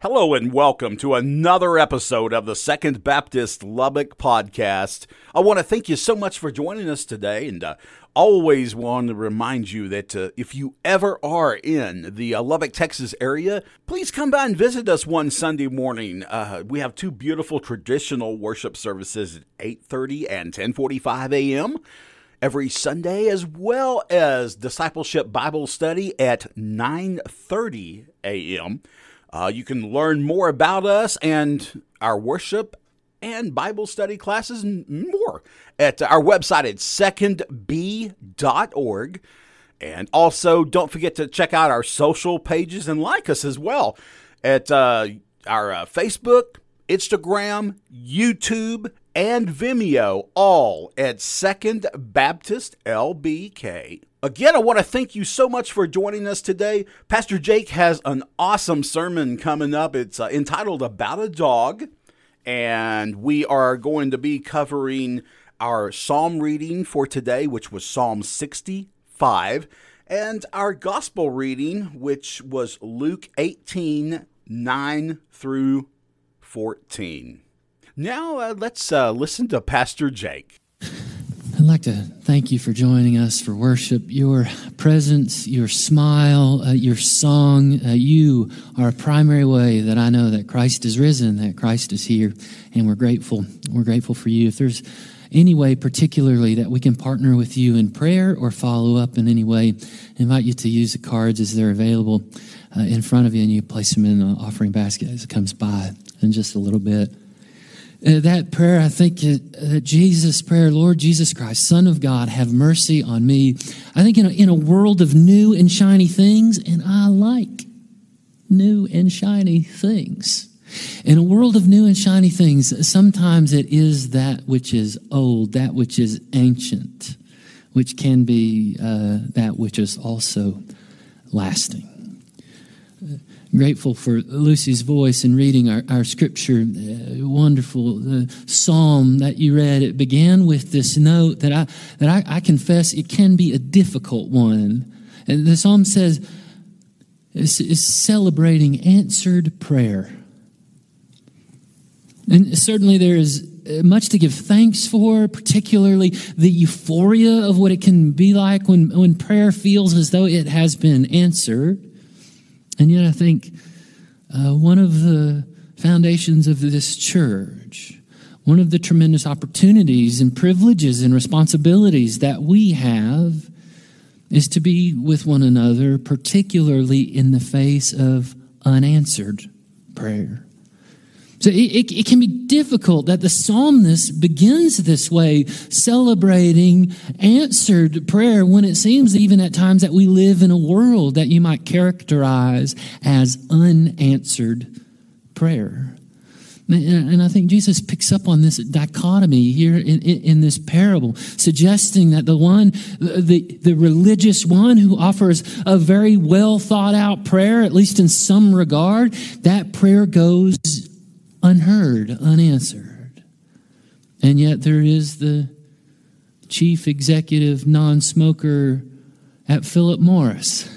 Hello and welcome to another episode of the Second Baptist Lubbock podcast. I want to thank you so much for joining us today and uh, always want to remind you that uh, if you ever are in the uh, Lubbock, Texas area, please come by and visit us one Sunday morning. Uh, we have two beautiful traditional worship services at 8:30 and 10:45 a.m. every Sunday as well as discipleship Bible study at 9:30 a.m. Uh, you can learn more about us and our worship and Bible study classes and more at our website at secondb.org. And also, don't forget to check out our social pages and like us as well at uh, our uh, Facebook, Instagram, YouTube, and Vimeo, all at Second Baptist LBK. Again, I want to thank you so much for joining us today. Pastor Jake has an awesome sermon coming up. It's uh, entitled About a Dog, and we are going to be covering our psalm reading for today, which was Psalm 65, and our gospel reading, which was Luke 18 9 through 14. Now, uh, let's uh, listen to Pastor Jake. I'd like to thank you for joining us for worship. Your presence, your smile, uh, your song, uh, you are a primary way that I know that Christ is risen, that Christ is here, and we're grateful. We're grateful for you. If there's any way particularly that we can partner with you in prayer or follow up in any way, I invite you to use the cards as they're available uh, in front of you and you place them in the offering basket as it comes by in just a little bit. Uh, that prayer, I think uh, Jesus' prayer, Lord Jesus Christ, Son of God, have mercy on me. I think in a, in a world of new and shiny things, and I like new and shiny things. In a world of new and shiny things, sometimes it is that which is old, that which is ancient, which can be uh, that which is also lasting grateful for Lucy's voice in reading our, our scripture. Uh, wonderful the psalm that you read. It began with this note that I that I, I confess it can be a difficult one. And the psalm says is, is celebrating answered prayer. And certainly there is uh, much to give thanks for, particularly the euphoria of what it can be like when, when prayer feels as though it has been answered. And yet, I think uh, one of the foundations of this church, one of the tremendous opportunities and privileges and responsibilities that we have, is to be with one another, particularly in the face of unanswered prayer. So it, it, it, can be difficult that the psalmist begins this way, celebrating answered prayer, when it seems even at times that we live in a world that you might characterize as unanswered prayer. And I think Jesus picks up on this dichotomy here in, in, in, this parable, suggesting that the one, the, the religious one who offers a very well thought out prayer, at least in some regard, that prayer goes unheard, unanswered. And yet there is the chief executive non smoker at Philip Morris.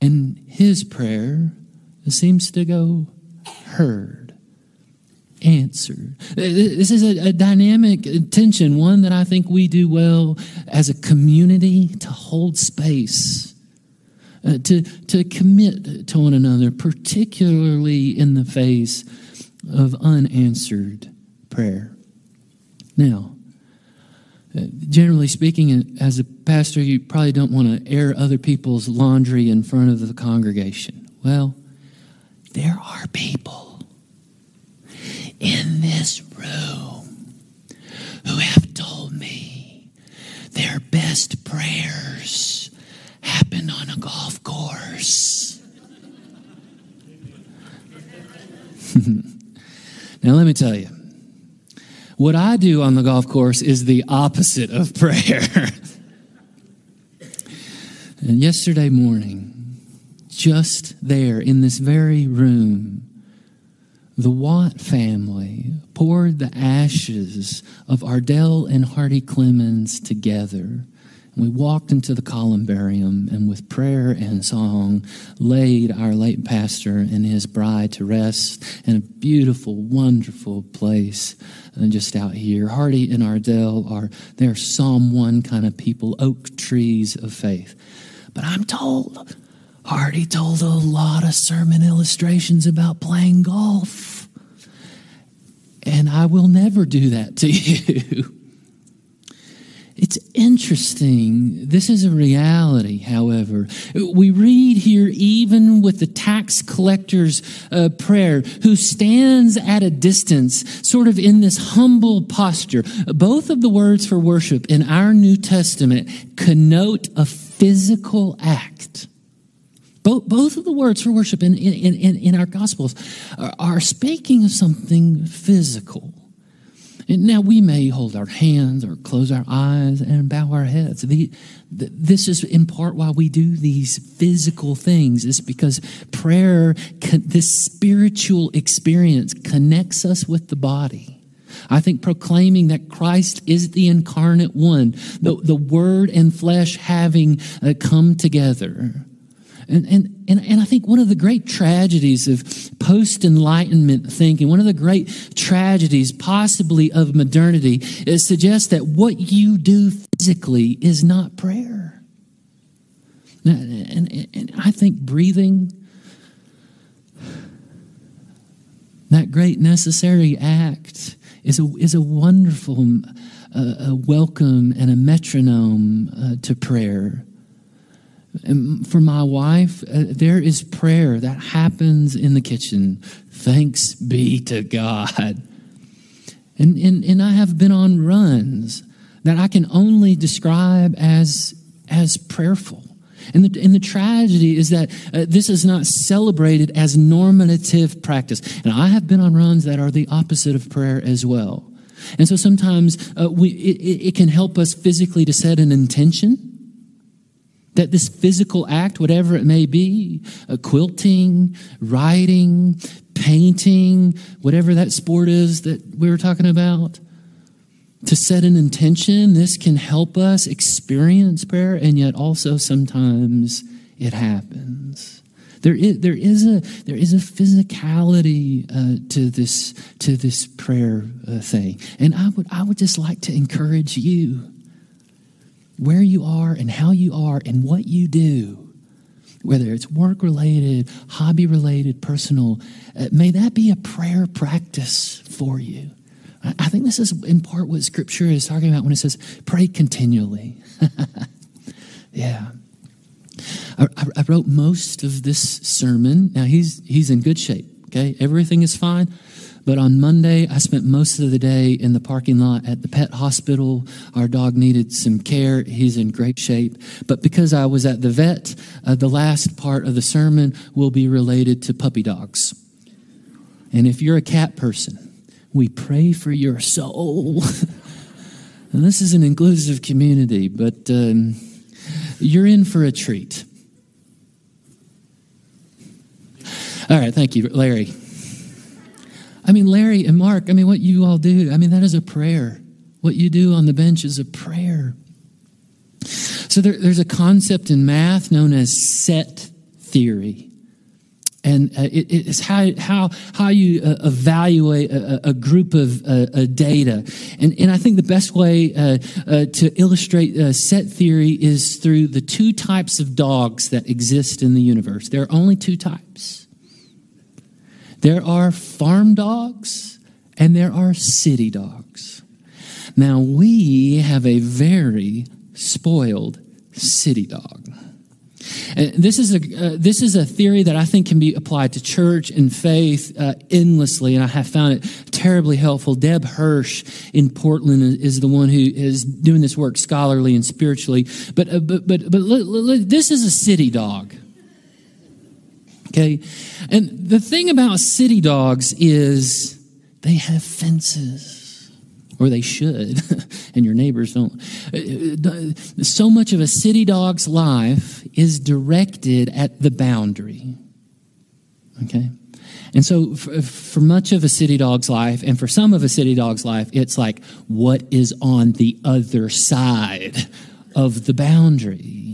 And his prayer seems to go heard, answered. This is a, a, dynamic tension, one that I think we do well as a community to hold space. Uh, to, to commit to one another, particularly in the face of unanswered prayer. Now, uh, generally speaking, as a pastor, you probably don't want to air other people's laundry in front of the congregation. Well, there are people in this room who have told me their best prayers happened on a golf course. Now, let me tell you, what I do on the golf course is the opposite of prayer. and yesterday morning, just there in this very room, the Watt family poured the ashes of Ardell and Hardy Clemons together We walked into the columbarium and, with prayer and song, laid our late pastor and his bride to rest in a beautiful, wonderful place uh, just out here. Hardy and Ardell are they're Psalm one kind of people, oak trees of faith. But I'm told Hardy told a lot of sermon illustrations about playing golf, and I will never do that to you. It's interesting. This is a reality, however. We read here, even with the tax collector's uh, prayer, who stands at a distance, sort of in this humble posture. Both of the words for worship in our New Testament connote a physical act. Both, both of the words for worship in, in, in, in our Gospels are, are speaking of something physical. Now, we may hold our hands or close our eyes and bow our heads. The, the, this is in part why we do these physical things, is because prayer, this spiritual experience, connects us with the body. I think proclaiming that Christ is the incarnate one, the, the word and flesh having uh, come together and, and, and, and I think one of the great tragedies of post Enlightenment thinking, one of the great tragedies possibly of modernity, is suggests that what you do physically is not prayer. And, and, and I think breathing, that great necessary act, is a, is a wonderful uh, a welcome and a metronome uh, to prayer. And for my wife, uh, there is prayer that happens in the kitchen. Thanks be to God. And, and, and I have been on runs that I can only describe as, as prayerful. And the, and the tragedy is that uh, this is not celebrated as normative practice. And I have been on runs that are the opposite of prayer as well. And so sometimes uh, we, it, it can help us physically to set an intention that this physical act, whatever it may be, uh, quilting, writing, painting, whatever that sport is that we were talking about, to set an intention, this can help us experience prayer, and yet also sometimes it happens. There is, there is a there is a physicality uh, to this to this prayer uh, thing, and I would I would just like to encourage you where you are and how you are and what you do, whether it's work related, hobby related, personal, uh, may that be a prayer practice for you. I, I think this is in part what Scripture is talking about when it says pray continually. yeah. I, I, wrote most of this sermon. Now he's he's in good shape. Okay, everything is fine. But on Monday, I spent most of the day in the parking lot at the pet hospital. Our dog needed some care. He's in great shape. But because I was at the vet, uh, the last part of the sermon will be related to puppy dogs. And if you're a cat person, we pray for your soul. and this is an inclusive community, but um, you're in for a treat. All right, thank you, Larry. I mean, Larry and Mark, I mean, what you all do, I mean, that is a prayer. What you do on the bench is a prayer. So there, there's a concept in math known as set theory. And uh, it, it's how, how, how you uh, evaluate a, a, group of uh, uh data. And, and I think the best way uh, uh, to illustrate set theory is through the two types of dogs that exist in the universe. There are only two types there are farm dogs and there are city dogs. Now, we have a very spoiled city dog. And this is a uh, this is a theory that I think can be applied to church and faith uh, endlessly, and I have found it terribly helpful. Deb Hirsch in Portland is the one who is doing this work scholarly and spiritually. But uh, but but but this is a city dog. Okay? And the thing about city dogs is they have fences, or they should, and your neighbors don't. So much of a city dog's life is directed at the boundary. Okay? And so, for, for, much of a city dog's life, and for some of a city dog's life, it's like, what is on the other side of the boundary.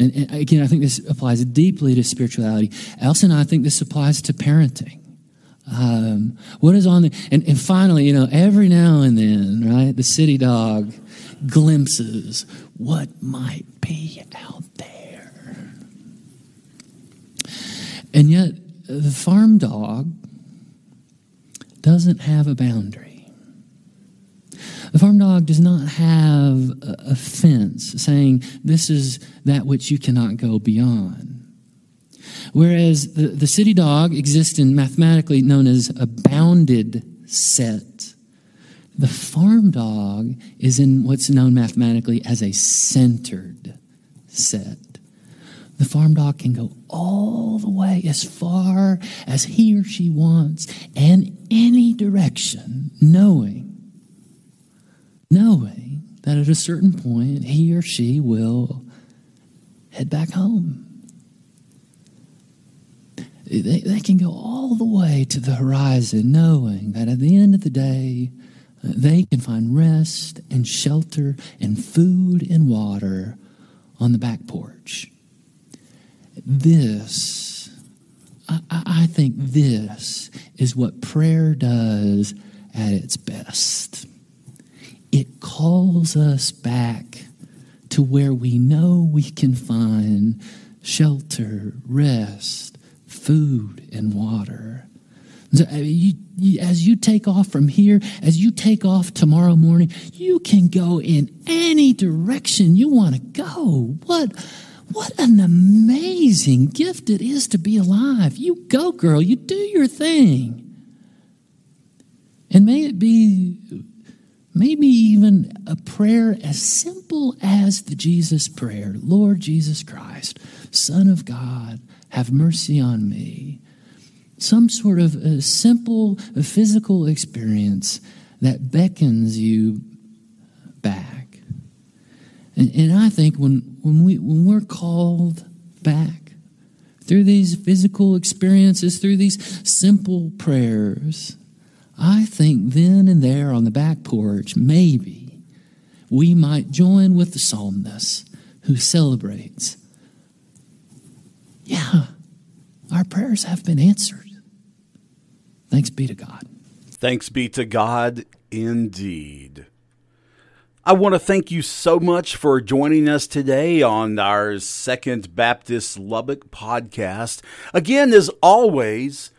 And, and again, I think this applies deeply to spirituality. Elsa and I think this applies to parenting. Um, what is on the, and, and finally, you know, every now and then, right, the city dog glimpses what might be out there. And yet, the farm dog doesn't have a boundary. The farm dog does not have a fence saying, This is that which you cannot go beyond. Whereas the, the city dog exists in mathematically known as a bounded set. The farm dog is in what's known mathematically as a centered set. The farm dog can go all the way as far as he or she wants and any direction, knowing, knowing that at a certain point he or she will head back home. They, they can go all the way to the horizon, knowing that at the end of the day, they can find rest and shelter and food and water on the back porch. This, I, I think this is what prayer does at its best. It calls us back to where we know we can find shelter, rest, food, and water. So, you, you, as you take off from here, as you take off tomorrow morning, you can go in any direction you want to go. What? What an amazing gift it is to be alive. You go, girl. You do your thing. And may it be maybe even a prayer as simple as the Jesus prayer Lord Jesus Christ, Son of God, have mercy on me. Some sort of a simple a physical experience that beckons you back. And, and I think when, when, we, when we're called back through these physical experiences, through these simple prayers, I think then and there on the back porch, maybe we might join with the psalmist who celebrates. Yeah, our prayers have been answered. Thanks be to God. Thanks be to God indeed. I want to thank you so much for joining us today on our Second Baptist Lubbock podcast. Again, as always,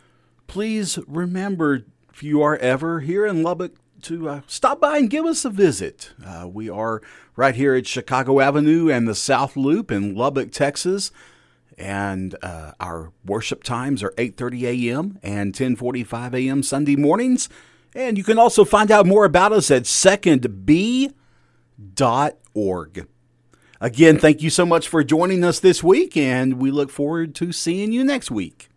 please remember if you are ever here in Lubbock to uh, stop by and give us a visit. Uh, we are right here at Chicago Avenue and the South Loop in Lubbock, Texas. And uh, our worship times are 8:30 a.m. and 10:45 a.m. Sunday mornings. And you can also find out more about us at Second B org. Again, thank you so much for joining us this week, and we look forward to seeing you next week.